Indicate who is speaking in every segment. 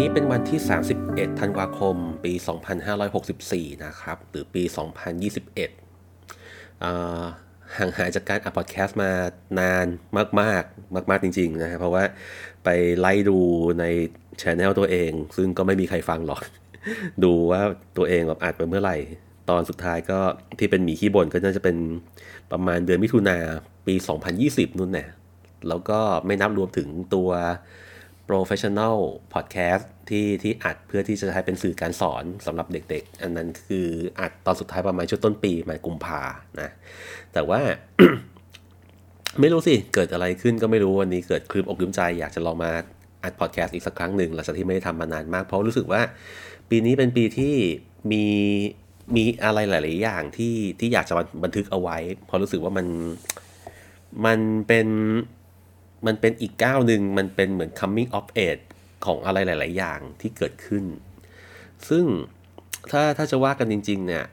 Speaker 1: นี้เป็นวันที่ 31 ธันวาคม ปี 2564 นะครับ หรือปี 2021 ห่างหายจากการอัดพอดแคสต์มานานมาก ๆ มาก ๆ จริง ๆนะฮะเพราะว่าไปไล่ดูในช anel ตัวเอง ซึ่งก็ไม่มีใครฟังหรอก ดูว่าตัวเองแบบอัดไปเมื่อไหร่ ตอนสุดท้ายก็ที่เป็นหมีขี้บ่นก็น่าจะเป็นประมาณเดือนมิถุนาปี 2020 นู่นแหละแล้วก็ไม่นับรวมถึงตัว professional podcast ที่ที่อัดเพื่อที่จะใช้เป็นสื่อการสอนสำหรับเด็กๆ อันนั้นคืออัดตอนสุดท้ายประมาณช่วงต้นปีมากุมภานะ แต่ว่า ไม่รู้สิ เกิดอะไรขึ้นก็ไม่รู้วันนี้เกิดคลืมอกลืมใจอยากจะลองมาอัดพอดแคสต์อีกสักครั้งหนึ่งหลังจากที่ไม่ได้ทำมานานมาก เพราะรู้สึกว่าปีนี้เป็นปีที่มีมีอะไรหลาย ๆ อย่างที่ที่อยากจะบันทึกเอาไว้เพราะรู้สึกว่ามันมันเป็น มันเป็นอีกก้าวหนึ่งมันเป็นเหมือน coming of age ของอะไรหลาย ๆ อย่างที่เกิดขึ้น ซึ่งถ้าถ้าจะว่ากันจริง ๆ เนี่ย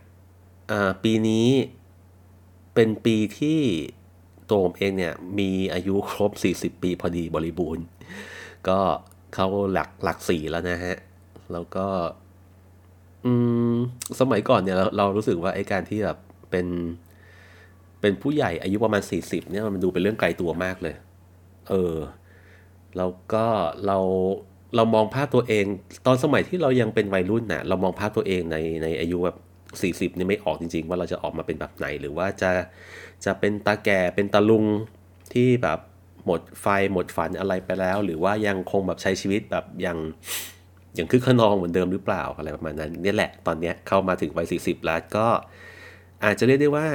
Speaker 1: ปีนี้เป็นปีที่ตัวผมเองเนี่ยมีอายุครบ 40 ปีพอดีบริบูรณ์ ก็เขาหลักหลักสี่แล้วนะฮะ แล้วก็สมัยก่อนเนี่ยเราเรารู้สึกว่าไอ้การที่แบบเป็นเป็นผู้ใหญ่อายุประมาณ 40เนี่ยมันดูเป็นเรื่องไกลตัวมากเลย เออแล้วก็เราเรามองภาพตัวเอง ตอนสมัยที่เรายังเป็นวัยรุ่นนะ่ะเรามองภาพตัวเองในในอายุแบบ 40นี่ไม่ออกจริง ๆ ว่าเราจะออกมาเป็นแบบไหน หรือว่าจะจะเป็นตาแก่เป็นตาลุงที่แบบหมดไฟหมดฝันอะไรไปแล้ว หรือว่ายังคงแบบใช้ชีวิตแบบยังยังคึกขนองเหมือนเดิมหรือเปล่าอะไรประมาณนั้นนี่แหละตอนนี้เข้ามาถึงวัย40แล้วก็อาจจะเรียกได้ว่า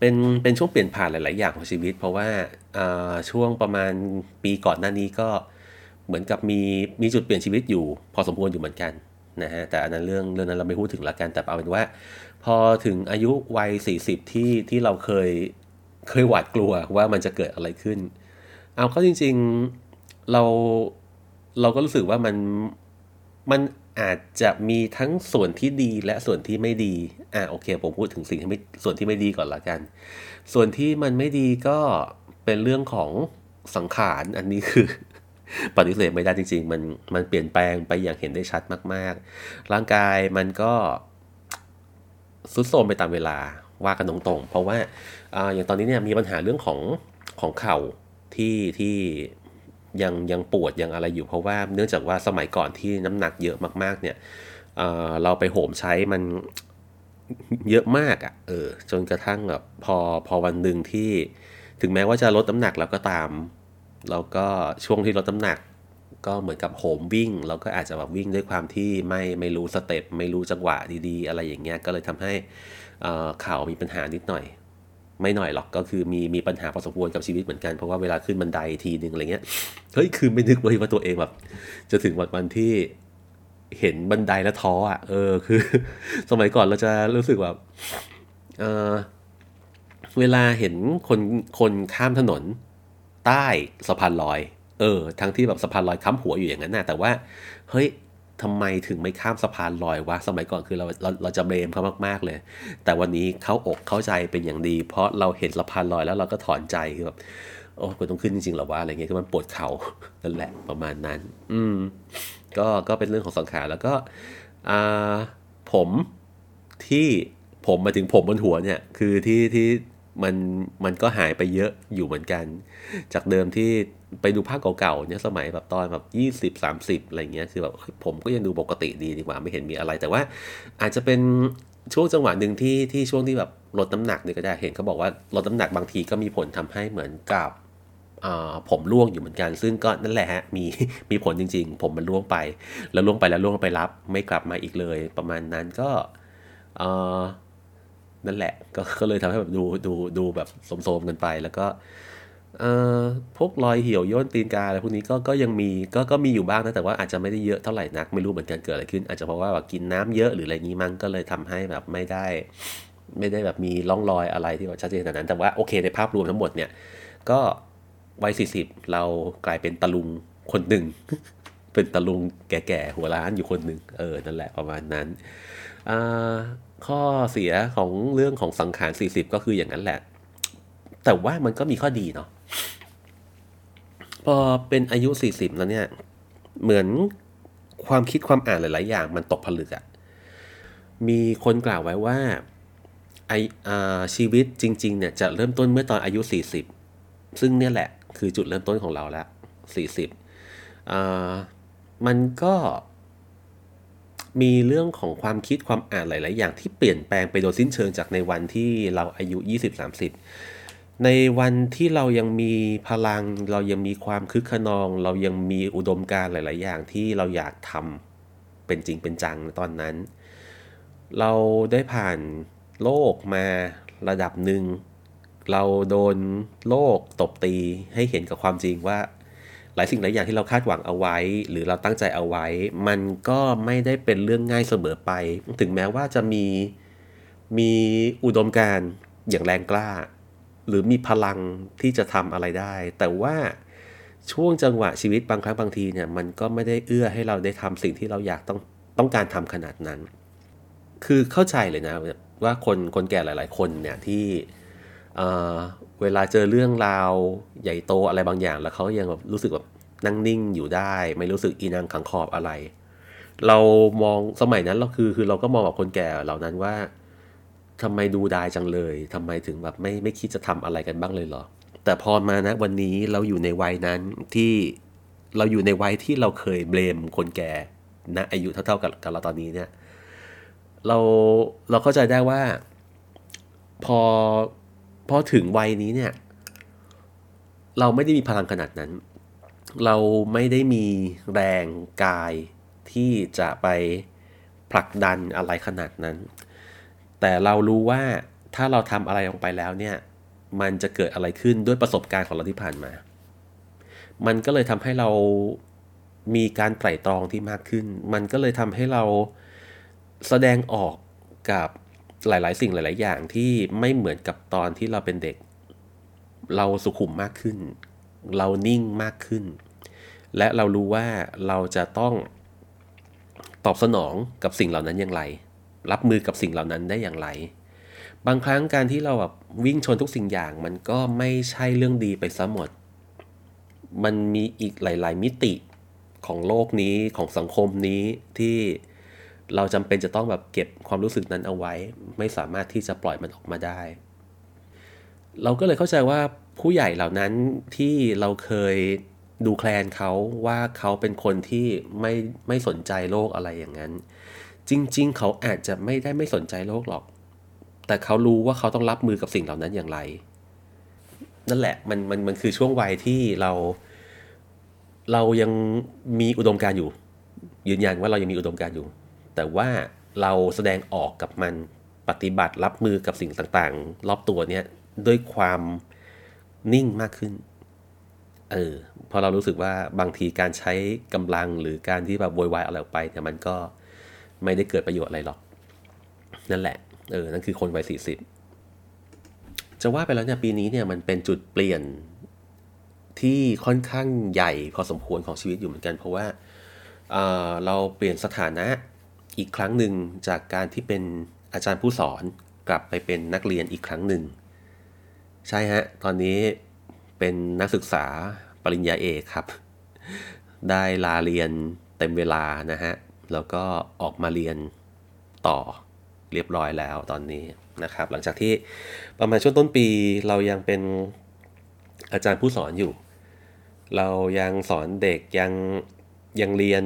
Speaker 1: เป็นเป็นช่วงเปลี่ยนผ่านหลาย ๆ อย่างของชีวิต เพราะว่าช่วงประมาณปีก่อนหน้านี้ก็เหมือนกับมีมีจุดเปลี่ยนชีวิตอยู่ พอสมควรอยู่เหมือนกันนะฮะแต่อันนั้นเรื่องเรื่องนั้นเราไม่พูดถึงละกันแต่เอาเป็นว่า พอถึงอายุวัย 40 ที่ที่เราเคยเคยหวาดกลัวว่ามันจะเกิดอะไรขึ้น เอาเข้าจริง ๆเราเราก็รู้สึกว่ามันมัน อาจจะมีทั้งส่วนที่ดีและส่วนที่ไม่ดี อ่าโอเค ผมพูดถึงสิ่งที่ไม่ส่วนที่ไม่ดีก่อนละกัน ส่วนที่มันไม่ดีก็เป็นเรื่องของสังขารอันนี้คือปฏิเสธไม่ได้จริง ๆ มันมันเปลี่ยนแปลงไปอย่างเห็นได้ชัดมาก ๆ ร่างกายมันก็สุดโทมไปตามเวลาว่ากันตรงๆ เพราะว่าออย่างตอนนี้เนี่ยมีปัญหาเรื่องของของเข่าที่ที่ ยังยังปวดยังอะไรอยู่เพราะว่าเนื่องจากว่าสมัยก่อนที่น้ำหนักเยอะมากๆ เนี่ยเเราไปโหมใช้มันเยอะมากอะ่ะเออจนกระทั่งแบบพอพอวันหนึ่งที่ถึงแม้ว่าจะลดน้ำหนักแล้วก็ตามแล้วก็ช่วงที่ลดน้ำหนัก ก็เหมือนกับโหมวิ่ง เราก็อาจจะแบบวิ่งด้วยความที่ไม่ไม่รู้สเต็ปไม่รู้จังหวะดีๆ อะไรอย่างเงี้ยก็เลยทำให้ข่าวมีปัญหานิดหน่อย ไม่หน่อยหรอกก็คือมีมีปัญหาพอสมควรกับชีวิตเหมือนกันเพราะว่าเวลาขึ้นบันไดทีนึงอะไรเงี้ยเฮ้ยคือไม่นึกเลยว่าตัวเองแบบ จะถึงวันวันที่เห็นบันไดแล้วท้ออะเออคือ สมัยก่อนเราจะรู้สึกแบบเออเวลาเห็นคนคนข้ามถนนใต้สะพานลอย เออ ทั้งที่แบบสะพานลอยค้ำหัวอยู่อย่างนั้นนะแต่ว่า เฮ้ย ทำไมถึงไม่ข้ามสะพานลอยวะสมัยก่อนคือเราเราเราจะเบรมเขามากๆเลย แต่วันนี้เขาอกเข้าใจเป็นอย่างดี เพราะเราเห็นสะพานลอยแล้วเราก็ถอนใจคือแบบโอ้กูต้องขึ้นจริงๆหรอวะอะไรเงี้ยคือมันปวดเข่านั่นแหละประมาณนั้น อืม ก็ก็เป็นเรื่องของสังขารแล้วก็อ่าผมที่ผมมาถึงผมบนหัวเนี่ย คือที่ที่มันมันก็หายไปเยอะอยู่เหมือนกัน จากเดิมที่ ไปดูภาพเก่าๆเนี่ยสมัยแบบตอนแบบยี่สิบสามสิบอะไรเงี้ยคือแบบผมก็ยังดูปกติดีดีกว่าไม่เห็นมีอะไร แต่ว่าอาจจะเป็นช่วงจังหวะหนึ่งที่ที่ช่วงที่แบบลดน้ำหนักเนี่ยก็ได้เห็นเขาบอกว่าลดน้ำหนักบางทีก็มีผลทำให้เหมือนกับผมร่วงอยู่เหมือนกัน ซึ่งก็นั่นแหละฮะมีมีผลจริง ๆ ผมมันร่วงไป แล้วร่วงไปแล้วร่วงไปรับ ไม่กลับมาอีกเลย ประมาณนั้นก็นั่นแหละก็ก็เลยทำให้แบบดูดูดูแบบโสมๆกันไปแล้วก็ พวกรอยเหี่ยวย่นตีนกาอะไรพวกนี้ก็ก็ยังมีก็ก็มีอยู่บ้างนะแต่ว่าอาจจะไม่ได้เยอะเท่าไหร่นักไม่รู้เหมือนกันเกิดอะไรขึ้น อาจจะเพราะว่าแบบกินน้ำเยอะหรืออะไรงี้มั้งก็เลยทำให้แบบไม่ได้ ไม่ได้แบบมีร่องรอยอะไรที่แบบชัดเจนขนาดนั้น แต่ว่าโอเคในภาพรวมทั้งหมดเนี่ย ก็วัยสี่สิบเรากลายเป็นตะลุงคนหนึ่งเป็นตะลุงแก่ๆหัวล้านอยู่คนหนึ่งเออนั่นแหละประมาณนั้นข้อเสียของเรื่องของสังขาร40 ก็คืออย่างนั้นแหละ แต่ว่ามันก็มีข้อดีเนาะ พอเป็นอายุ 40 แล้วเนี่ย เหมือนความคิดความอ่านหลาย ๆ อย่างมันตกผลึกอะมีคนกล่าวไว้ว่าไออชีวิตจริง ๆ เนี่ยจะเริ่มต้นเมื่อตอนอายุ 40 ซึ่งเนี่ยแหละคือจุดเริ่มต้นของเราแล้ว 40อ่ามันก็มีเรื่องของความคิดความอ่านหลาย ๆ อย่างที่เปลี่ยนแปลงไปโดยสิ้นเชิงจากในวันที่เราอายุ 20-30 ในวันที่เรายังมีพลัง เรายังมีความคึกขนอง เรายังมีอุดมการหลาย ๆ อย่างที่เราอยากทำเป็นจริงเป็นจังตอนนั้น เราได้ผ่านโลกมาระดับหนึ่ง เราโดนโลกตบตีให้เห็นกับความจริงว่า หลายสิ่งหลายอย่างที่เราคาดหวังเอาไว้ หรือเราตั้งใจเอาไว้ มันก็ไม่ได้เป็นเรื่องง่ายเสมอไป ถึงแม้ว่าจะมีมีอุดมการอย่างแรงกล้า หรือมีพลังที่จะทำอะไรได้ แต่ว่าช่วงจังหวะชีวิตบางครั้งบางทีเนี่ยมันก็ไม่ได้เอื้อให้เราได้ทำสิ่งที่เราอยากต้องต้องการทำขนาดนั้น คือเข้าใจเลยนะว่าคนคนแก่หลาย ๆ คนเนี่ยที่เวลาเจอเรื่องราวใหญ่โตอะไรบางอย่าง แล้วเขายังแบบรู้สึกแบบนั่งนิ่งอยู่ได้ ไม่รู้สึกอีนังขังขอบอะไร เรามองสมัยนั้นเราคือคือเราก็มองแบบคนแก่เหล่านั้นว่า ทำไมดูดายจังเลยทำไมถึงแบบไม่ไม่คิดจะทำอะไรกันบ้างเลยเหรอ แต่พอมานะวันนี้เราอยู่ในวัยนั้นที่เราอยู่ในวัยที่เราเคยเบลมคนแก่นะอายุเท่าๆกับกับเราตอนนี้เนี่ย เราเราเข้าใจได้ว่า พอพอถึงวัยนี้เนี่ย เราไม่ได้มีพลังขนาดนั้น เราไม่ได้มีแรงกายที่จะไปผลักดันอะไรขนาดนั้น แต่เรารู้ว่าถ้าเราทำอะไรลงไปแล้วเนี่ย มันจะเกิดอะไรขึ้นด้วยประสบการณ์ของเราที่ผ่านมา มันก็เลยทำให้เรามีการไตร่ตรองที่มากขึ้น มันก็เลยทำให้เราแสดงออกกับหลาย ๆ สิ่งหลาย ๆ อย่างที่ไม่เหมือนกับตอนที่เราเป็นเด็ก เราสุขุมมากขึ้น เรานิ่งมากขึ้น และเรารู้ว่าเราจะต้องตอบสนองกับสิ่งเหล่านั้นอย่างไร รับมือกับสิ่งเหล่านั้นได้อย่างไร บางครั้งการที่เราแบบวิ่งชนทุกสิ่งอย่าง มันก็ไม่ใช่เรื่องดีไปซะหมด มันมีอีกหลาย ๆ มิติของโลกนี้ของสังคมนี้ที่เราจำเป็นจะต้องแบบเก็บความรู้สึกนั้นเอาไว้ ไม่สามารถที่จะปล่อยมันออกมาได้ เราก็เลยเข้าใจว่าผู้ใหญ่เหล่านั้นที่เราเคยดูแคลนเขาว่าเขาเป็นคนที่ไม่ไม่สนใจโลกอะไรอย่างนั้น จริง ๆ เขาอาจจะไม่ได้ไม่สนใจโลกหรอก แต่เขารู้ว่าเขาต้องรับมือกับสิ่งเหล่านั้นอย่างไร นั่นแหละมันมันมันคือช่วงวัยที่เรา เรายังมีอุดมการอยู่ ยืนยันว่าเรายังมีอุดมการอยู่ แต่ว่าเราแสดงออกกับมันปฏิบัติรับมือกับสิ่งต่างๆ รอบตัวเนี่ยด้วยความนิ่งมากขึ้น เออพอเรารู้สึกว่าบางทีการใช้กำลังหรือการที่แบบโวยวายอะไรออกไปเนี่ยมันก็ ไม่ได้เกิดประโยชน์อะไรหรอก นั่นแหละ เออ นั่นคือคนวัยสี่สิบจะว่าไปแล้วเนี่ยปีนี้เนี่ยมันเป็นจุดเปลี่ยนที่ค่อนข้างใหญ่พอสมควรของชีวิตอยู่เหมือนกัน เพราะว่าเเราเปลี่ยนสถานะอีกครั้งหนึ่งจากการที่เป็นอาจารย์ผู้สอนกลับไปเป็นนักเรียนอีกครั้งหนึ่ง ใช่ฮะ ตอนนี้เป็นนักศึกษาปริญญาเอกครับ ได้ลาเรียนเต็มเวลานะฮะ แล้วก็ออกมาเรียนต่อเรียบร้อยแล้วตอนนี้นะครับ หลังจากที่ประมาณช่วงต้นปีเรายังเป็นอาจารย์ผู้สอนอยู่ เรายังสอนเด็กยังยังเรียน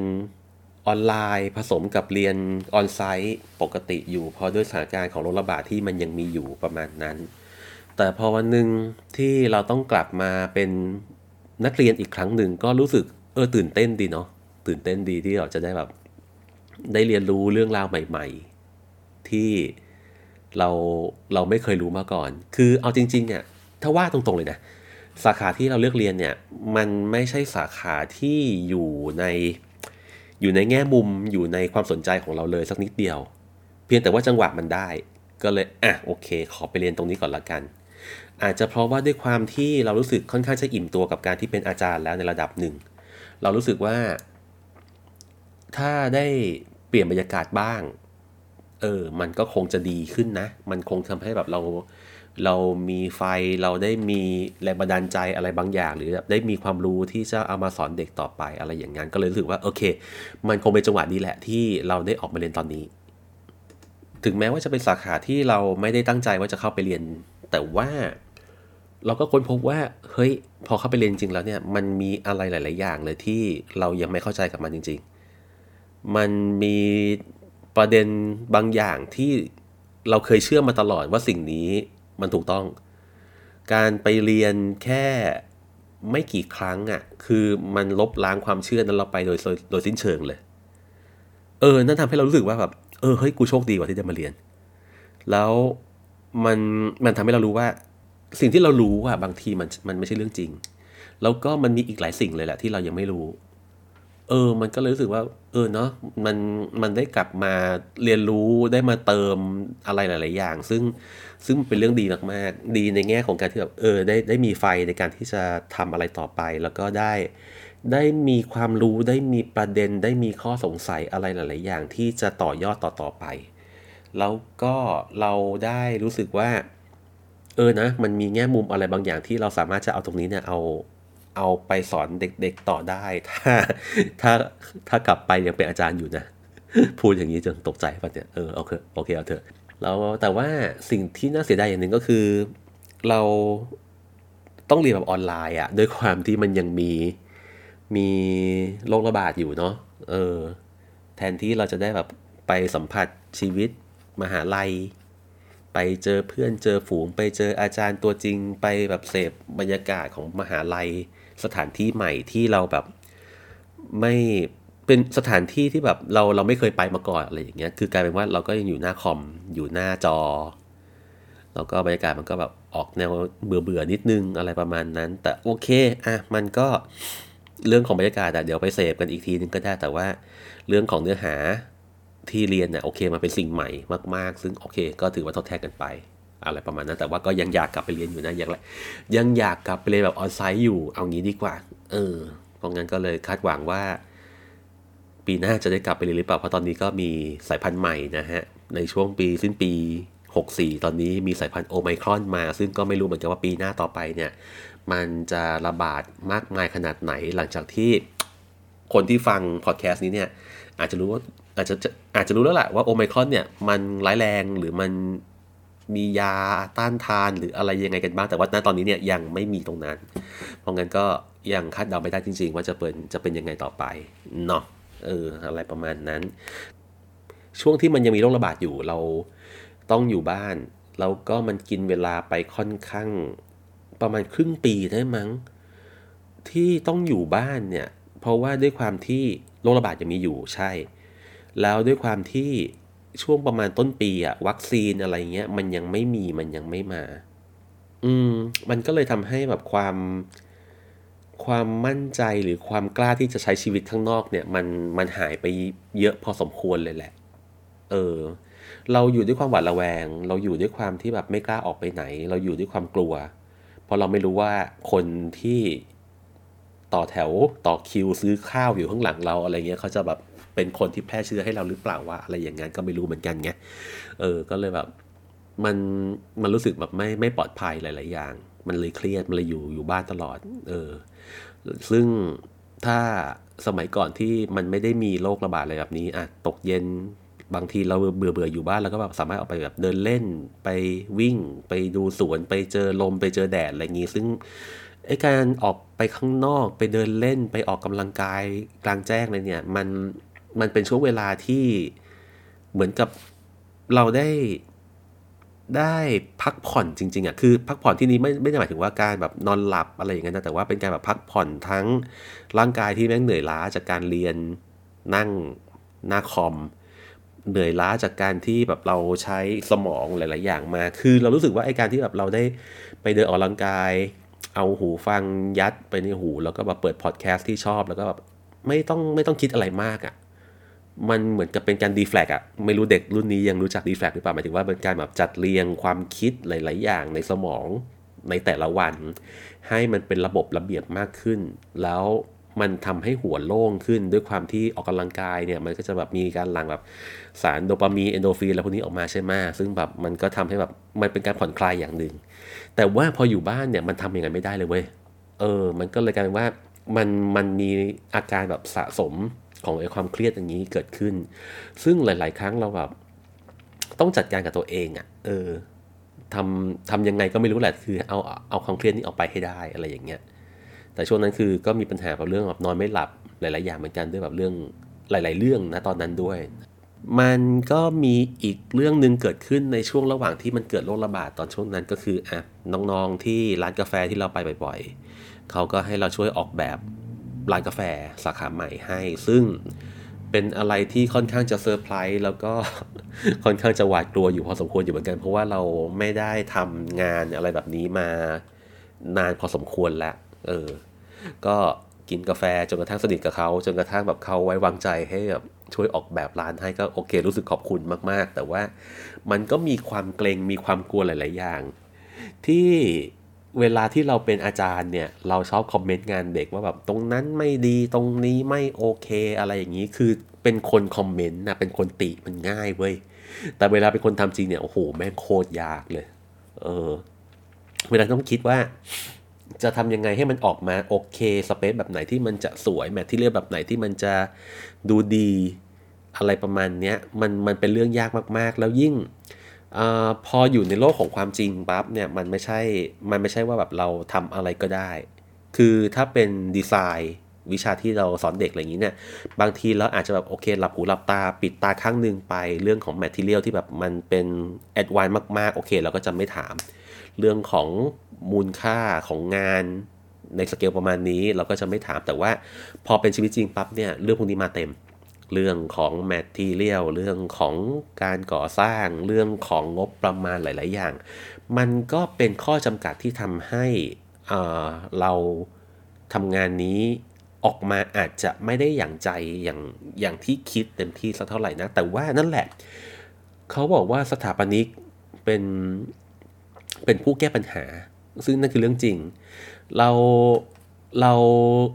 Speaker 1: ออนไลน์ผสมกับเรียนออนไซต์ปกติอยู่ เพราะด้วยสถานการณ์ของโรคระบาดที่มันยังมีอยู่ประมาณนั้น แต่พอวันหนึ่งที่เราต้องกลับมาเป็นนักเรียนอีกครั้งหนึ่งก็รู้สึกเออตื่นเต้นดีเนาะตื่นเต้นดีที่เราจะได้แบบ ได้เรียนรู้เรื่องราวใหม่ ๆ ที่เราเราไม่เคยรู้มาก่อน คือเอาจริงๆเนี่ยถ้าว่าตรงๆเลยนะ สาขาที่เราเลือกเรียนเนี่ย มันไม่ใช่สาขาที่อยู่ในอยู่ในแง่มุมอยู่ในความสนใจของเราเลยสักนิดเดียว เพียงแต่ว่าจังหวะมันได้ ก็เลยอะโอเค ขอไปเรียนตรงนี้ก่อนละกัน อาจจะเพราะว่าด้วยความที่เรารู้สึกค่อนข้างจะอิ่มตัวกับการที่เป็นอาจารย์แล้วในระดับหนึ่ง เรารู้สึกว่า ถ้าได้เปลี่ยนบรรยากาศบ้าง เออ มันก็คงจะดีขึ้นนะ มันคงทำให้แบบเรา เรามีไฟ เราได้มีแรงบันดาลใจอะไรบางอย่าง หรือได้มีความรู้ที่จะเอามาสอนเด็กต่อไปอะไรอย่างนั้น ก็เลยรู้สึกว่าโอเค มันคงเป็นจังหวะนี้แหละที่เราได้ออกมาเรียนตอนนี้ ถึงแม้ว่าจะเป็นสาขาที่เราไม่ได้ตั้งใจว่าจะเข้าไปเรียน แต่ว่าเราก็ค้นพบว่า เฮ้ย พอเข้าไปเรียนจริงแล้วเนี่ย มันมีอะไรหลาย ๆ อย่างเลยที่เรายังไม่เข้าใจกับมันจริง ๆ มันมีประเด็นบางอย่างที่เราเคยเชื่อมาตลอดว่าสิ่งนี้มันถูกต้อง การไปเรียนแค่ไม่กี่ครั้งอะ่ะ คือมันลบล้างความเชื่อนั้นเราไปโดยโดยสิ้นเชิงเลย เออ นั่นทำให้เรารู้สึกว่าแบบ เออ เฮ้ย กูโชคดีกว่าที่ได้มาเรียน แล้วมันมันทำให้เรารู้ว่า สิ่งที่เรารู้ว่าบางทีมันมันไม่ใช่เรื่องจริง แล้วก็มันมีอีกหลายสิ่งเลยแหละที่เรายังไม่รู้ เออ มันก็เลยรู้สึกว่า ออเนาะมันมันได้กลับมาเรียนรู้ได้มาเติมอะไรหลาย ๆ อย่าง ซึ่งซึ่งเป็นเรื่องดีมาก ๆ ดีในแง่ของการที่แบบเออได้ได้มีไฟในการที่จะทำอะไรต่อไป แล้วก็ได้ได้มีความรู้ได้มีประเด็นได้มีข้อสงสัยอะไรหลาย ๆ อย่างที่จะต่อยอดต่อๆไป แล้วก็เราได้รู้สึกว่า เออนะ มันมีแง่มุมอะไรบางอย่างที่เราสามารถจะเอาตรงนี้เนี่ยเอา เอาไปสอนเด็กๆต่อได้ ถ้าถ้าถ้ากลับไปยังเป็นอาจารย์อยู่นะ พูดอย่างนี้จนตกใจป่ะเนี่ยเออโอเคโอเคเอาเถอะแล้วแต่ว่าสิ่งที่น่าเสียดายอย่างหนึ่งก็คือ เราต้องเรียนแบบออนไลน์อะด้วยความที่มันยังมีมีโรคระบาดอยู่เนาะเออ แทนที่เราจะได้แบบไปสัมผัสชีวิตมหาลัย ไปเจอเพื่อนเจอฝูง ไปเจออาจารย์ตัวจริง ไปแบบเสพบรรยากาศของมหาลัย สถานที่ใหม่ที่เราแบบไม่เป็นสถานที่ที่แบบเราเราไม่เคยไปมาก่อนอะไรอย่างเงี้ย คือกลายเป็นว่าเราก็ยังอยู่หน้าคอมอยู่หน้าจอ แล้วก็บรรยากาศมันก็แบบออกแนวเบื่อเบื่อนิดนึงอะไรประมาณนั้น แต่โอเคอะมันก็เรื่องของบรรยากาศเดี๋ยวไปเสพกันอีกทีนึงก็ได้ แต่ว่าเรื่องของเนื้อหาที่เรียนเนี่ยโอเคมันเป็นสิ่งใหม่มาก ๆ ซึ่งโอเค ก็ถือว่าทดแทนกันไป อะไรประมาณนั้น แต่ว่าก็ยังอยากกลับไปเรียนอยู่นะยังยังอยากกลับไปเรียนแบบออนไซต์อยู่ เอางี้ดีกว่า เออ เพราะงั้นก็เลยคาดหวังว่า ปีหน้าจะได้กลับไปเรียนหรือเปล่า เพราะตอนนี้ก็มีสายพันธุ์ใหม่นะฮะ ในช่วงปีสิ้นปี 64 ตอนนี้มีสายพันธุ์โอไมครอนมา ซึ่งก็ไม่รู้เหมือนกันว่าปีหน้าต่อไปเนี่ย มันจะระบาดมากมายขนาดไหน หลังจากที่คนที่ฟังพอดแคสต์นี้เนี่ย อาจจะรู้ว่าอาจจะอาจจะรู้แล้วแหละว่าโอไมครอนเนี่ยมันร้ายแรงหรือมัน มียาต้านทานหรืออะไรยังไงกันบ้าง แต่ว่าณตอนนี้เนี่ยยังไม่มีตรงนั้น เพราะงั้นก็ยังคาดเดาไม่ได้จริง ๆ ว่าจะเป็นจะเป็นยังไงต่อไปเนาะเอออะไรประมาณนั้น ช่วงที่มันยังมีโรคระบาดอยู่เราต้องอยู่บ้านแล้วก็มันกินเวลาไปค่อนข้างประมาณครึ่งปีได้มั้ง ที่ต้องอยู่บ้านเนี่ย เพราะว่าด้วยความที่โรคระบาดยังมีอยู่ใช่ แล้วด้วยความที่ ช่วงประมาณต้นปีอะวัคซีนอะไรเงี้ย มันยังไม่มีมันยังไม่มา อืม มันก็เลยทำให้แบบความ ความมั่นใจหรือความกล้าที่จะใช้ชีวิตข้างนอกเนี่ย มันมันหายไปเยอะพอสมควรเลยแหละ เออ เราอยู่ด้วยความหวาดระแวง เราอยู่ด้วยความที่แบบไม่กล้าออกไปไหน เราอยู่ด้วยความกลัว เพราะเราไม่รู้ว่าคนที่ต่อแถวต่อคิวซื้อข้าวอยู่ข้างหลังเราอะไรเงี้ยเขาจะแบบ เป็นคนที่แพร่เชื้อให้เราหรือเปล่าว่าอะไรอย่างงั้นก็ไม่รู้เหมือนกันไงเออก็เลยแบบมันมันรู้สึกแบบไม่ไม่ปลอดภัยหลาย ๆ อย่าง มันเลยเครียดมันเลยอยู่อยู่บ้านตลอด เออ ซึ่งถ้าสมัยก่อนที่มันไม่ได้มีโรคระบาดอะไรแบบนี้อะตกเย็นบางทีเราเบื่อเบื่ออยู่บ้านแล้วก็แบบสามารถออกไปแบบเดินเล่นไปวิ่งไปดูสวนไปเจอลมไปเจอแดดอะไรอย่างงี้ซึ่งไอการออกไปข้างนอกไปเดินเล่นไปออกกำลังกายกลางแจ้งเลยเนี่ย มัน มันเป็นช่วงเวลาที่เหมือนกับเราได้ได้พักผ่อนจริงๆอะคือพักผ่อนที่นี้ไม่ไม่ได้หมายถึงว่าการแบบนอนหลับอะไรอย่างเงี้ยนะแต่ว่าเป็นการแบบพักผ่อนทั้งร่างกายที่แม่งเหนื่อยล้าจากการเรียนนั่งหน้าคอม เหนื่อยล้าจากการที่แบบเราใช้สมองหลาย ๆ อย่างมา คือเรารู้สึกว่าไอ้การที่แบบเราได้ไปเดินออกกำลังกาย เอาหูฟังยัดไปในหู แล้วก็แบบเปิดพอดแคสต์ที่ชอบแล้วก็แบบไม่ต้องไม่ต้องคิดอะไรมากอะ่ะ มันเหมือนกับเป็นการดีแฟลกอะไม่รู้เด็กรุ่นนี้ยังรู้จักดีแฟลกหรือเปล่าหมายถึงว่าเป็นการแบบจัดเรียงความคิดหลาย ๆ อย่างในสมองในแต่ละวัน ให้มันเป็นระบบระเบียบมากขึ้น แล้วมันทำให้หัวโล่งขึ้นด้วยความที่ออกกำลังกายเนี่ยมันก็จะแบบมีการหลั่งแบบสารโดปามีนเอนโดฟินอะไรพวกนี้ออกมาใช่ไหมซึ่งแบบมันก็ทำให้แบบมันเป็นการผ่อนคลายอย่างหนึ่ง แต่ว่าพออยู่บ้านเนี่ยมันทำอย่างนั้นไม่ได้เลยเว้ยเออ มันก็เลยกลายเป็นว่ามันมันมีอาการแบบสะสม ของไอ้ความเครียดอย่างนี้เกิดขึ้น ซึ่งหลาย ๆ ครั้งเราแบบต้องจัดการกับตัวเองอะ่ะ เออทำทำยังไงก็ไม่รู้แหละคือเอาเอาความเครียดนี้ออกไปให้ได้อะไรอย่างเงี้ย แต่ช่วงนั้นคือก็มีปัญหากับเรื่องแบบนอนไม่หลับหลาย ๆ อย่างเหมือนกันด้วยแบบเรื่องหลาย ๆ เรื่องนะตอนนั้นด้วย มันก็มีอีกเรื่องหนึ่งเกิดขึ้นในช่วงระหว่างที่มันเกิดโรคระบาดตอนช่วงนั้นก็คืออะน้อง ๆ ที่ร้านกาแฟที่เราไปบ่อย ๆเขาก็ให้เราช่วยออกแบบ ร้านกาแฟสาขาใหม่ให้ ซึ่งเป็นอะไรที่ค่อนข้างจะเซอร์ไพรส์แล้วก็ค่อนข้างจะหวาดกลัวอยู่พอสมควรอยู่เหมือนกัน เพราะว่าเราไม่ได้ทำงานอะไรแบบนี้มานานพอสมควรแล้ว เออ ก็กินกาแฟจนกระทั่งสนิทกับเขาจนกระทั่งแบบเขาไว้วางใจให้แบบช่วยออกแบบร้านให้ก็โอเค รู้สึกขอบคุณมาก ๆ แต่ว่ามันก็มีความเกรงมีความกลัวหลาย ๆ อย่าง ที่ เวลาที่เราเป็นอาจารย์เนี่ย เราชอบคอมเมนต์งานเด็กว่าแบบตรงนั้นไม่ดีตรงนี้ไม่โอเคอะไรอย่างนี้คือเป็นคนคอมเมนต์นะเป็นคนติมันง่ายเว้ยแต่เวลาเป็นคนทำจริงเนี่ยโอ้โหแม่งโคตรยากเลย เออ เวลาต้องคิดว่า จะทำยังไงให้มันออกมาโอเคสเปซแบบไหนที่มันจะสวยแมทที่เรียบแบบไหนที่มันจะดูดีอะไรประมาณนี้มันมันเป็นเรื่องยากมากๆ แล้วยิ่ง อพออยู่ในโลกของความจริงปั๊บเนี่ยมันไม่ใช่ มันไม่ใช่ว่าแบบเราทำอะไรก็ได้ คือถ้าเป็นดีไซน์วิชาที่เราสอนเด็กอะไรอย่างนี้เนี่ย บางทีเราอาจจะแบบโอเคหลับหูหลับตาปิดตาข้างหนึ่งไปเรื่องของ material ที่แบบมันเป็น advance มากๆ โอเค เราก็จะไม่ถาม เรื่องของมูลค่าของงานในสเกลประมาณนี้เราก็จะไม่ถามแต่ว่าพอเป็นชีวิตจริงปั๊บเนี่ยเรื่องพวกนี้มาเต็ม เรื่องของ material เรื่องของการก่อสร้าง เรื่องของงบประมาณหลาย ๆ อย่าง มันก็เป็นข้อจำกัดที่ทำให้เราทำงานนี้ออกมาอาจจะไม่ได้อย่างใจอย่างอย่างที่คิดเต็มที่สักเท่าไหร่นะ แต่ว่านั่นแหละ เขาบอกว่าสถาปนิกเป็นเป็นผู้แก้ปัญหา ซึ่งนั่นคือเรื่องจริง เราเรา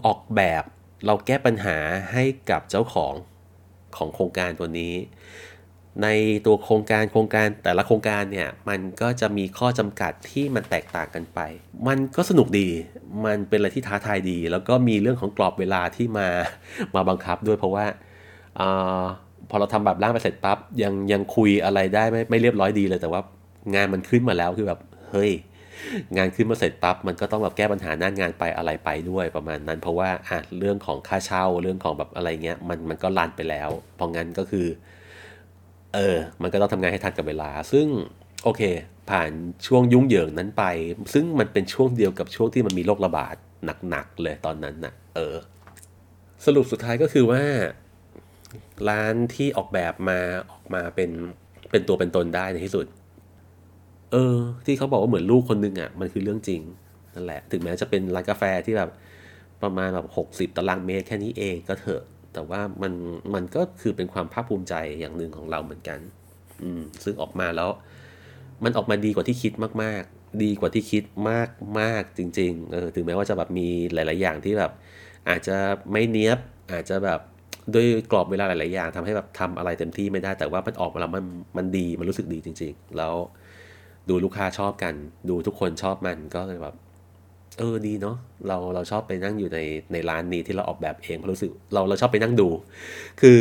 Speaker 1: ออกแบบเราแก้ปัญหาให้กับเจ้าของ ของโครงการตัวนี้ ในตัวโครงการโครงการแต่ละโครงการเนี่ย มันก็จะมีข้อจำกัดที่มันแตกต่างกันไป มันก็สนุกดี มันเป็นอะไรที่ท้าทายดี แล้วก็มีเรื่องของกรอบเวลาที่มามาบังคับด้วยเพราะว่าอพอเราทำแบบร่างไปเสร็จปั๊บยังยังคุยอะไรได้ไม่ไม่เรียบร้อยดีเลยแต่ว่างานมันขึ้นมาแล้วคือแบบเฮ้ย งานขึ้นมาเสร็จปั๊บมันก็ต้องแบบแก้ปัญหาหน้างงานไปอะไรไปด้วยประมาณนั้น เพราะว่าอะเรื่องของค่าเช่าเรื่องของแบบอะไรเงี้ยมันมันก็ลันไปแล้วเพราะงั้นก็คือเออมันก็ต้องทำงานให้ทันกับเวลา ซึ่งโอเค ผ่านช่วงยุ่งเหยิงนั้นไป ซึ่งมันเป็นช่วงเดียวกับช่วงที่มันมีโรคระบาดหนักๆเลยตอนนั้นนะ่ะเออ สรุปสุดท้ายก็คือว่า ร้านที่ออกแบบมาออกมาเป็นเป็นตัวเป็นตนได้ในที่สุด เออ ที่เขาบอกว่าเหมือนลูกคนนึงอะ่ะมันคือเรื่องจริงนั่นแหละ ถึงแม้จะเป็นร้านกาแฟที่แบบประมาณแบบหกสิบตารางเมตรแค่นี้เองก็เถอะ แต่ว่ามันมันก็คือเป็นความภาคภูมิใจอย่างหนึ่งของเราเหมือนกัน อืม ซึ่งออกมาแล้ว มันออกมาดีกว่าที่คิดมาก ๆ ดีกว่าที่คิดมากมากจริง ๆ เออ ถึงแม้ว่าจะแบบมีหลาย ๆ อย่างที่แบบ อาจจะไม่เนี้ยบ อาจจะแบบด้วยกรอบเวลาหลาย ๆ อย่างทำให้แบบทำอะไรเต็มที่ไม่ได้ แต่ว่ามันออกมาแล้วมันมันดี มันรู้สึกดีจริง ๆ แล้ว ดูลูกค้าชอบกัน ดูทุกคนชอบมันก็เลยแบบเออดีเนาะเราเราชอบไปนั่งอยู่ในในร้านนี้ที่เราออกแบบเองเพราะรู้สึกเราเราชอบไปนั่งดู คือ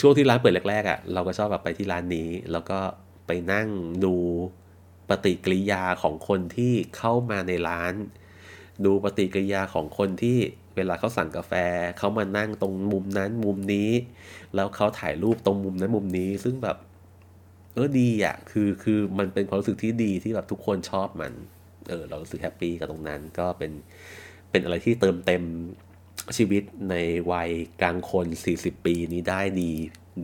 Speaker 1: ช่วงที่ร้านเปิดแรกๆอะ่ะ เราก็ชอบแบบไปที่ร้านนี้ แล้วก็ไปนั่งดูปฏิกิริยาของคนที่เข้ามาในร้าน ดูปฏิกิริยาของคนที่เวลาเขาสั่งกาแฟเขามานั่งตรงมุมนั้นมุมนี้ แล้วเขาถ่ายรูปตรงมุมนั้นมุมนี้ ซึ่งแบบ เออดีอะคือคือมันเป็นความรู้สึกที่ดีที่แบบทุกคนชอบมันเออเรารู้สึกแฮปปี้กับตรงนั้นก็เป็นเป็นอะไรที่เติมเต็มชีวิตในวัยกลางคน 40 ปีนี้ได้ดี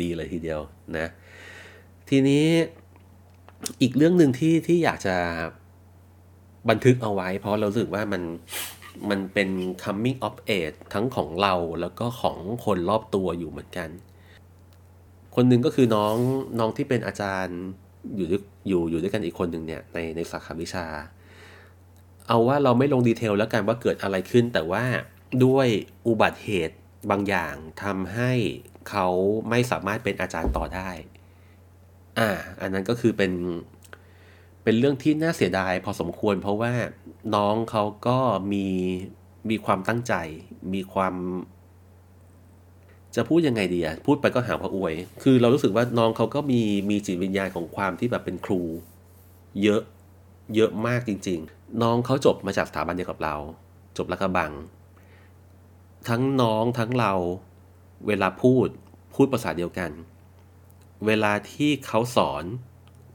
Speaker 1: ดีเลยทีเดียวนะ ทีนี้อีกเรื่องหนึ่งที่ที่อยากจะบันทึกเอาไว้ เพราะเราสึกว่ามันมันเป็น coming of age ทั้งของเราแล้วก็ของคนรอบตัวอยู่เหมือนกัน คนหนึ่งก็คือน้องน้องที่เป็นอาจารย์อยู่อยู่อยู่ด้วยกันอีกคนหนึ่งเนี่ยในในสาขาวิชา เอาว่าเราไม่ลงดีเทลแล้วกันว่าเกิดอะไรขึ้น แต่ว่าด้วยอุบัติเหตุบางอย่างทำให้เขาไม่สามารถเป็นอาจารย์ต่อได้ อ่า อันนั้นก็คือเป็นเป็นเรื่องที่น่าเสียดายพอสมควร เพราะว่าน้องเขาก็มีมีความตั้งใจ มีความ จะพูดยังไงดีอะพูดไปก็หาพระอวย คือเรารู้สึกว่าน้องเขาก็มีมีจิตวิญญาณของความที่แบบเป็นครู เยอะเยอะมากจริง ๆ น้องเขาจบมาจากสถาบันเดียวกับเรา จบรักบัง ทั้งน้องทั้งเราเวลาพูดพูดภาษาเดียวกัน เวลาที่เขาสอน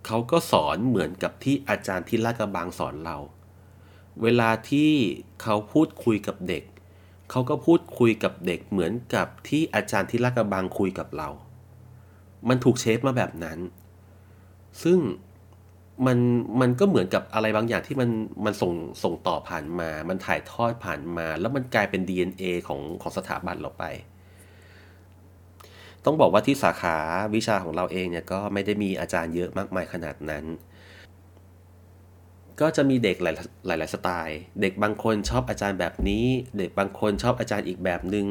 Speaker 1: เขาก็สอนเหมือนกับที่อาจารย์ที่ลาดกระบังสอนเรา เวลาที่เขาพูดคุยกับเด็ก เขาก็พูดคุยกับเด็กเหมือนกับที่อาจารย์ที่ลาดกระบังคุยกับเรา มันถูกเชฟมาแบบนั้น ซึ่งมันมันก็เหมือนกับอะไรบางอย่างที่มันมันส่งส่งต่อผ่านมา มันถ่ายทอดผ่านมา แล้วมันกลายเป็น DNA ของของสถาบันเราไป ต้องบอกว่าที่สาขาวิชาของเราเองเนี่ยก็ไม่ได้มีอาจารย์เยอะมากมายขนาดนั้น ก็จะมีเด็กหลายหลายหลายสไตล์ เด็กบางคนชอบอาจารย์แบบนี้ เด็กบางคนชอบอาจารย์อีกแบบหนึง่ง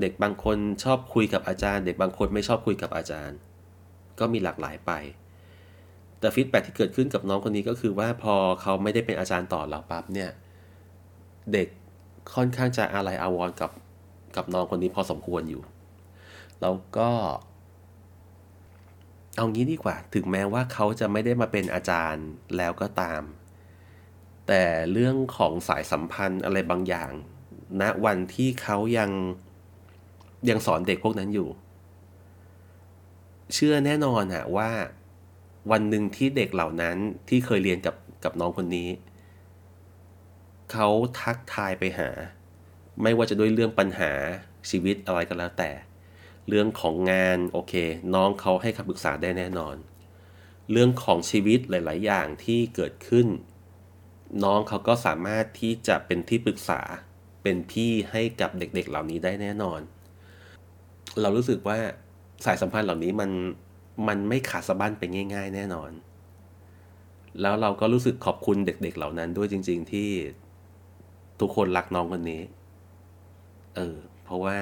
Speaker 1: เด็กบางคนชอบคุยกับอาจารย์ เด็กบางคนไม่ชอบคุยกับอาจารย์ ก็มีหลากหลายไป แต่ฟีดแบ็ที่เกิดขึ้นกับน้องคนนี้ก็คือว่าพอเขาไม่ได้เป็นอาจารย์ต่อเราปั๊บเนี่ย เด็กค่อนข้างจะอะไรอาวรณ์กับกับน้องคนนี้พอสมควรอยู่ แล้วก็ เอางี้ดีกว่า ถึงแม้ว่าเขาจะไม่ได้มาเป็นอาจารย์แล้วก็ตาม แต่เรื่องของสายสัมพันธ์อะไรบางอย่างณวันที่เขายังยังสอนเด็กพวกนั้นอยู่ เชื่อแน่นอนอะว่า วันหนึ่งที่เด็กเหล่านั้นที่เคยเรียนกับกับน้องคนนี้ เขาทักทายไปหา ไม่ว่าจะด้วยเรื่องปัญหาชีวิตอะไรก็แล้วแต่ เรื่องของงานโอเค น้องเขาให้คำปรึกษาได้แน่นอน เรื่องของชีวิตหลาย ๆ อย่างที่เกิดขึ้น น้องเขาก็สามารถที่จะเป็นที่ปรึกษาเป็นพี่ให้กับเด็กๆเหล่านี้ได้แน่นอน เรารู้สึกว่าสายสัมพันธ์เหล่านี้มันมันไม่ขาดสะบั้นไปง่าย ๆ แน่นอน แล้วเราก็รู้สึกขอบคุณเด็กๆเหล่านั้นด้วยจริง ๆ ที่ทุกคนรักน้องคนนี้ เออ เพราะว่า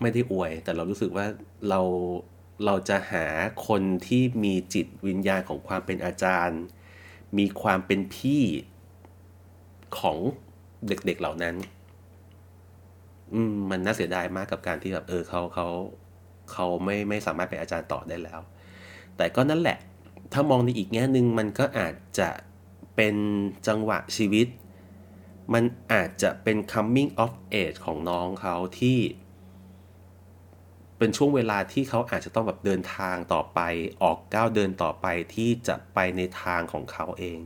Speaker 1: ไม่ได้อวย แต่เรารู้สึกว่าเราเราจะหาคนที่มีจิตวิญญาณของความเป็นอาจารย์ มีความเป็นพี่ของเด็กๆเหล่านั้น อืม มันน่าเสียดายมากกับการที่แบบเออเขาเขาเขาไม่ไม่สามารถเป็นอาจารย์ต่อได้แล้ว แต่ก็นั่นแหละ ถ้ามองในอีกแง่หนึ่งมันก็อาจจะเป็นจังหวะชีวิต มันอาจจะเป็น coming of age ของน้องเขาที่ เป็นช่วงเวลาที่เขาอาจจะต้องแบบเดินทางต่อไป ออกก้าวเดินต่อไปที่จะไปในทางของเขาเอง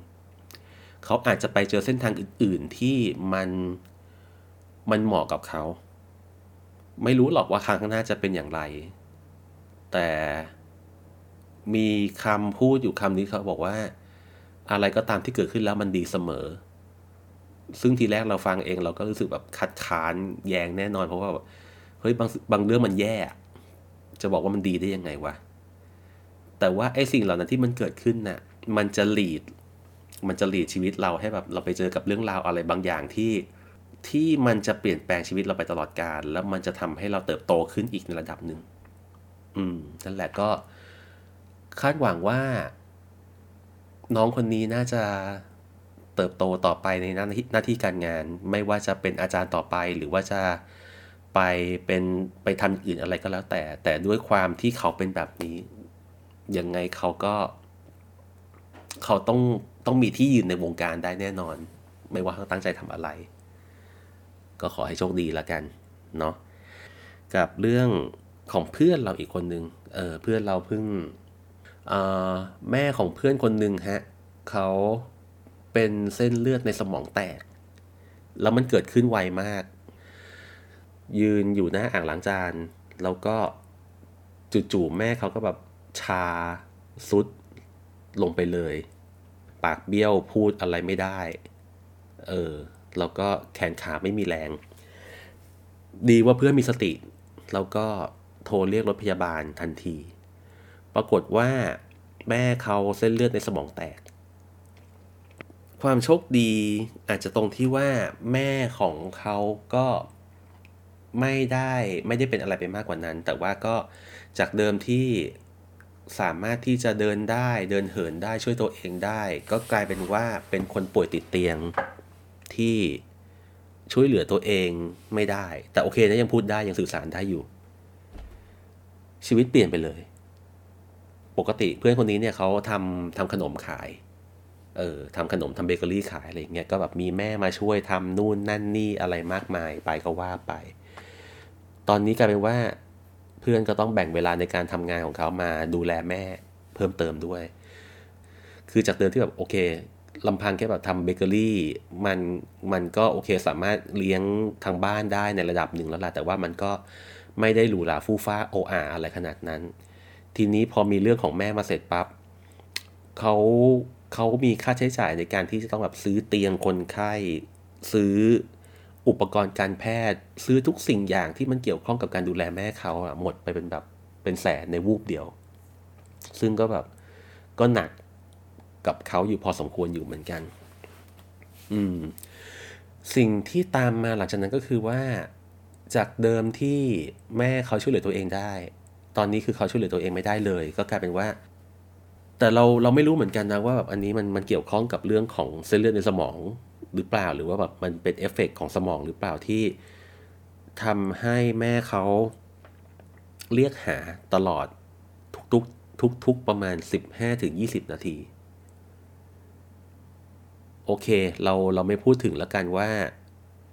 Speaker 1: เขาอาจจะไปเจอเส้นทางอื่น ๆ ที่มันมันเหมาะกับเขา ไม่รู้หรอกว่าครั้งข้างหน้าจะเป็นอย่างไร แต่มีคำพูดอยู่คำนี้เขาบอกว่า อะไรก็ตามที่เกิดขึ้นแล้วมันดีเสมอ ซึ่งทีแรกเราฟังเองเราก็รู้สึกแบบคัดค้านแยงแน่นอนเพราะว่าเฮ้ยบางบางเรื่องมันแย่ จะบอกว่ามันดีได้ยังไงวะ แต่ว่าไอ้สิ่งเหล่านั้นที่มันเกิดขึ้นน่ะ มันจะหลีด มันจะหลีดชีวิตเราให้แบบเราไปเจอกับเรื่องราวอะไรบางอย่างที่ที่มันจะเปลี่ยนแปลงชีวิตเราไปตลอดกาลแล้วมันจะทำให้เราเติบโตขึ้นอีกในระดับหนึ่ง อืม นั่นแหละก็ คาดหวังว่า น้องคนนี้น่าจะเติบโตต่อไปในหน้าที่หน้าที่การงาน ไม่ว่าจะเป็นอาจารย์ต่อไป หรือว่าจะ ไปเป็นไปทำอื่นอะไรก็แล้วแต่ แต่ด้วยความที่เขาเป็นแบบนี้ยังไงเขาก็ เขาต้องต้องมีที่ยืนในวงการได้แน่นอน ไม่ว่าเขาตั้งใจทำอะไร ก็ขอให้โชคดีละกันเนาะกับเรื่องของเพื่อนเราอีกคนนึงเออเพื่อนเราเพิ่งแม่ของเพื่อนคนหนึ่งฮะเขาเป็นเส้นเลือดในสมองแตก แล้วมันเกิดขึ้นไวมาก ยืนอยู่หน้าอ่างล้างจาน แล้วก็จู่ๆแม่เขาก็แบบชาซุดลงไปเลย ปากเบี้ยวพูดอะไรไม่ได้ เออ แล้วก็แขนขาไม่มีแรง ดีว่าเพื่อนมีสติ แล้วก็โทรเรียกรถพยาบาลทันที ปรากฏว่าแม่เขาเส้นเลือดในสมองแตก ความโชคดีอาจจะตรงที่ว่าแม่ของเขาก็ ไม่ได้ไม่ได้เป็นอะไรไปมากกว่านั้น แต่ว่าก็จากเดิมที่สามารถที่จะเดินได้เดินเหินได้ช่วยตัวเองได้ ก็กลายเป็นว่าเป็นคนป่วยติดเตียงที่ช่วยเหลือตัวเองไม่ได้ แต่โอเคนะยังพูดได้ยังสื่อสารได้อยู่ ชีวิตเปลี่ยนไปเลย ปกติเพื่อนคนนี้เนี่ยเขาทำทำขนมขาย เออทำขนมทำเบเกอรี่ขายอะไรเงี้ยก็แบบมีแม่มาช่วยทำนู่นนั่นนี่อะไรมากมายไปก็ว่าไป ตอนนี้กลายเป็นว่าเพื่อนก็ต้องแบ่งเวลาในการทำงานของเขามาดูแลแม่เพิ่มเติมด้วย คือจากเดิมที่แบบโอเคลำพังแค่แบบทำเบเกอรี่มันมันก็โอเคสามารถเลี้ยงทางบ้านได้ในระดับหนึ่งแล้วล่ะ แต่ว่ามันก็ไม่ได้หรูหราฟู่ฟ้าโออาอะไรขนาดนั้น ทีนี้พอมีเรื่องของแม่มาเสร็จปับ๊บเขาเขามีค่าใช้จ่ายในการที่จะต้องแบบซื้อเตียงคนไข้ ซื้อ อุปกรณ์การแพทย์ซื้อทุกสิ่งอย่างที่มันเกี่ยวข้องกับการดูแลแม่เขาอะหมดไปเป็นแบบเป็นแสนในวูบเดียว ซึ่งก็แบบก็หนักกับเขาอยู่พอสมควรอยู่เหมือนกัน อืม สิ่งที่ตามมาหลังจากนั้นก็คือว่าจากเดิมที่แม่เขาช่วยเหลือตัวเองได้ ตอนนี้คือเขาช่วยเหลือตัวเองไม่ได้เลย ก็กลายเป็นว่า แต่เราเราไม่รู้เหมือนกันนะว่าแบบอันนี้มันมันเกี่ยวข้องกับเรื่องของเส้นเลือดในสมอง หรือเปล่า หรือว่าแบบมันเป็นเอฟเฟกของสมองหรือเปล่าที่ทำให้แม่เขาเรียกหาตลอดทุกๆทุกๆประมาณ 15-20 นาที โอเค เราเราไม่พูดถึงแล้วกันว่า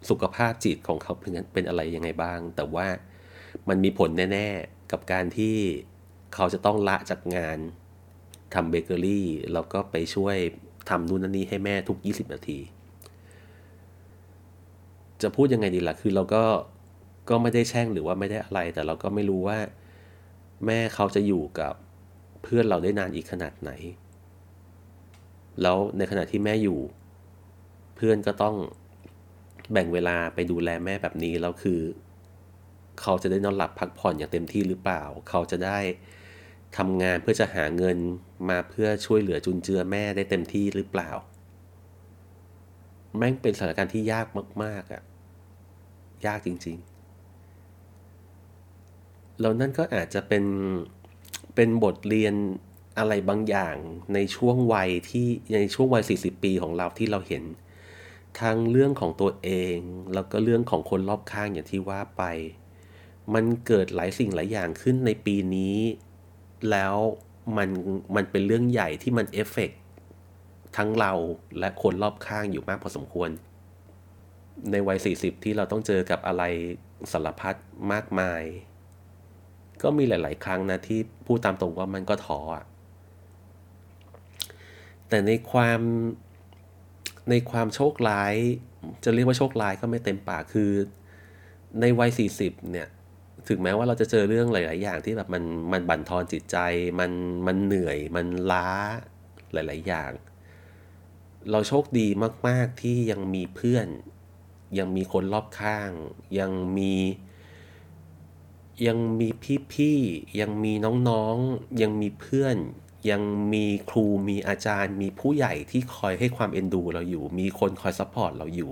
Speaker 1: สุขภาพจิตของเขาเป็นเป็นอะไรยังไงบ้าง แต่ว่ามันมีผลแน่ ๆ กับการที่เขาจะต้องละจากงานทำเบเกอรี่แล้วก็ไปช่วยทำนู่นนั่นนี่ให้แม่ทุก 20 นาที จะพูดยังไงดีละ่ะ คือเราก็ก็ไม่ได้แช่งหรือว่าไม่ได้อะไร แต่เราก็ไม่รู้ว่า แม่เขาจะอยู่กับเพื่อนเราได้นานอีกขนาดไหน แล้วในขณะที่แม่อยู่ เพื่อนก็ต้องแบ่งเวลาไปดูแลแม่แบบนี้แล้วคือ เขาจะได้นอนหลับพักผ่อนอย่างเต็มที่หรือเปล่า เขาจะได้ทำงานเพื่อจะหาเงินมาเพื่อช่วยเหลือจุนเจือแม่ได้เต็มที่หรือเปล่า แม่งเป็นสถานการณ์ที่ยากมาก ๆอะ่ะ ยากจริงๆ แล้วนั่นก็อาจจะเป็น เป็นบทเรียนอะไรบางอย่างในช่วงวัยที่ในช่วงวัย 40 ปีของเราที่เราเห็น ทั้งเรื่องของตัวเอง แล้วก็เรื่องของคนรอบข้างอย่างที่ว่าไป มันเกิดหลายสิ่งหลายอย่างขึ้นในปีนี้ แล้วมันมันเป็นเรื่องใหญ่ที่มันเอฟเฟกทั้งเราและคนรอบข้างอยู่มากพอสมควร ในวัย 40 ที่เราต้องเจอกับอะไรสารพัดมากมาย ก็มีหลาย ๆ ครั้งนะที่พูดตามตรงว่ามันก็ท้อแต่ในความในความโชคร้าย จะเรียกว่าโชคร้ายก็ไม่เต็มปากคือในวัย 40 เนี่ย ถึงแม้ว่าเราจะเจอเรื่องหลาย ๆ อย่างที่แบบมันมันบั่นทอนจิตใจ มันมันเหนื่อย มันล้าหลาย ๆ อย่าง เราโชคดีมาก ๆ ที่ยังมีเพื่อน ยังมีคนรอบข้าง ยังมียังมีพี่ๆ ยังมีน้องๆ ยังมีเพื่อน ยังมีครูมีอาจารย์ มีผู้ใหญ่ที่คอยให้ความเอ็นดูเราอยู่ มีคนคอย support เราอยู่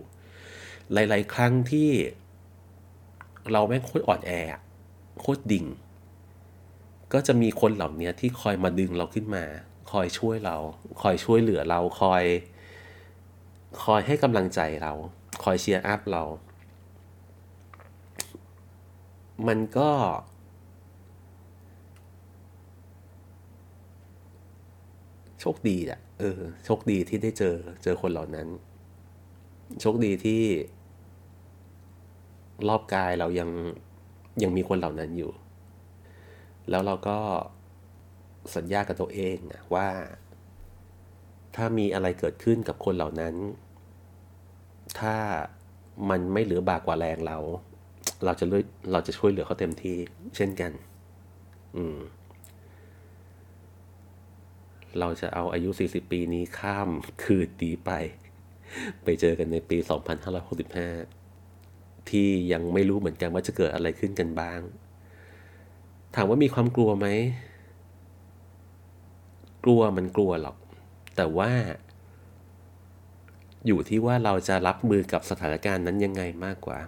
Speaker 1: หลาย ๆ ครั้งที่เราแม่งโคตรอ่อนแอโคตรดิ่ง ก็จะมีคนเหล่านี้ที่คอยมาดึงเราขึ้นมา คอยช่วยเรา คอยช่วยเหลือเรา คอย คอยให้กำลังใจเรา คอย cheer up เรา มันก็ โชคดีอะเออ โชคดีที่ได้เจอ เจอคนเหล่านั้น โชคดีที่ รอบกายเรายังยังมีคนเหล่านั้นอยู่ แล้วเราก็สัญญากับตัวเองว่า ถ้ามีอะไรเกิดขึ้นกับคนเหล่านั้น ถ้ามันไม่เหลือบากกว่าแรงเรา เราจะเราจะช่วยเหลือเขาเต็มที่ เช่นกัน อืม เราจะเอาอายุ 40 ปีนี้ข้ามคืนดีไป ไปเจอกันในปี 2565 ที่ยังไม่รู้เหมือนกันว่าจะเกิดอะไรขึ้นกันบ้าง ถามว่ามีความกลัวไหม กลัวมันกลัวหรอก แต่ว่า อยู่ที่ว่าเราจะรับมือกับสถานการณ์นั้นยังไงมากกว่า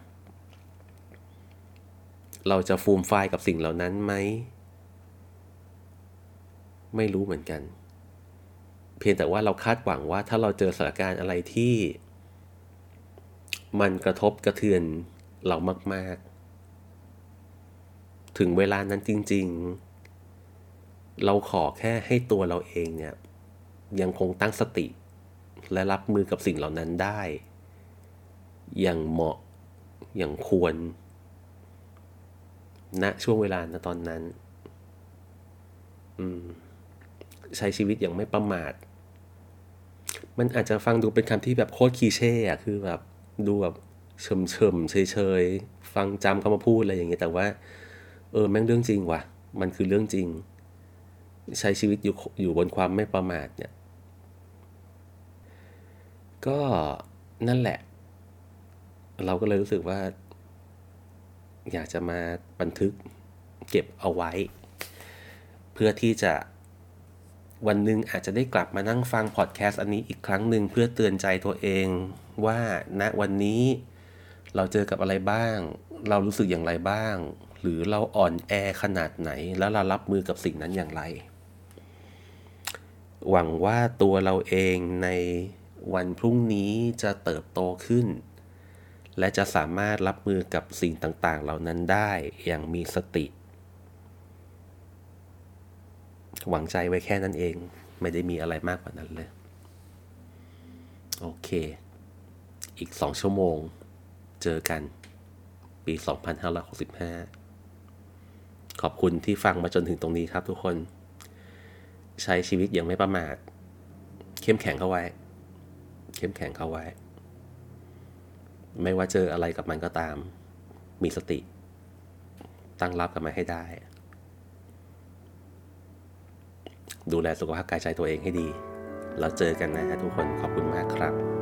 Speaker 1: เราจะฟูมไฟกับสิ่งเหล่านั้นไหม ไม่รู้เหมือนกัน เพียงแต่ว่าเราคาดหวังว่าถ้าเราเจอสถานการณ์อะไรที่ มันกระทบกระเทือนเรามาก ๆ ถึงเวลานั้นจริง ๆ เราขอแค่ให้ตัวเราเองเนี่ย ยังคงตั้งสติ และรับมือกับสิ่งเหล่านั้นได้ อย่างเหมาะอย่างควรณช่วงเวลาณตอนนั้นใช้ชีวิตอย่างไม่ประมาท มันอาจจะฟังดูเป็นคำที่แบบโคตรคีเช่อะคือแบบดูแบบเฉมเฉมเฉยเฉยฟังจำเขามาพูดอะไรอย่างเงี้ยแต่ว่า เออแม่งเรื่องจริงว่ะ มันคือเรื่องจริง ใช้ชีวิตอยู่อยู่บนความไม่ประมาทเนี่ย ก็นั่นแหละ เราก็เลยรู้สึกว่า อยากจะมาบันทึกเก็บเอาไว้ เพื่อที่จะวันหนึ่งอาจจะได้กลับมานั่งฟังพอดแคสต์อันนี้อีกครั้งหนึ่งเพื่อเตือนใจตัวเองว่าณวันนี้เราเจอกับอะไรบ้าง เรารู้สึกอย่างไรบ้าง หรือเราอ่อนแอขนาดไหน แล้วเรารับมือกับสิ่งนั้นอย่างไร หวังว่าตัวเราเองใน วันพรุ่งนี้จะเติบโตขึ้น และจะสามารถรับมือกับสิ่งต่างๆ เหล่านั้นได้อย่างมีสติ หวังใจไว้แค่นั้นเอง ไม่ได้มีอะไรมากกว่านั้นเลย โอเค อีกสองชั่วโมง เจอกัน ปี 2565 ขอบคุณที่ฟังมาจนถึงตรงนี้ครับทุกคน ใช้ชีวิตอย่างไม่ประมาท เข้มแข็งเข้าไว้ เข้มแข็งเข้าไว้ ไม่ว่าเจออะไรกับมันก็ตาม มีสติ ตั้งรับกับมันให้ได้ ดูแลสุขภาพกายใจตัวเองให้ดี แล้วเจอกันนะฮะทุกคนขอบคุณมากครับ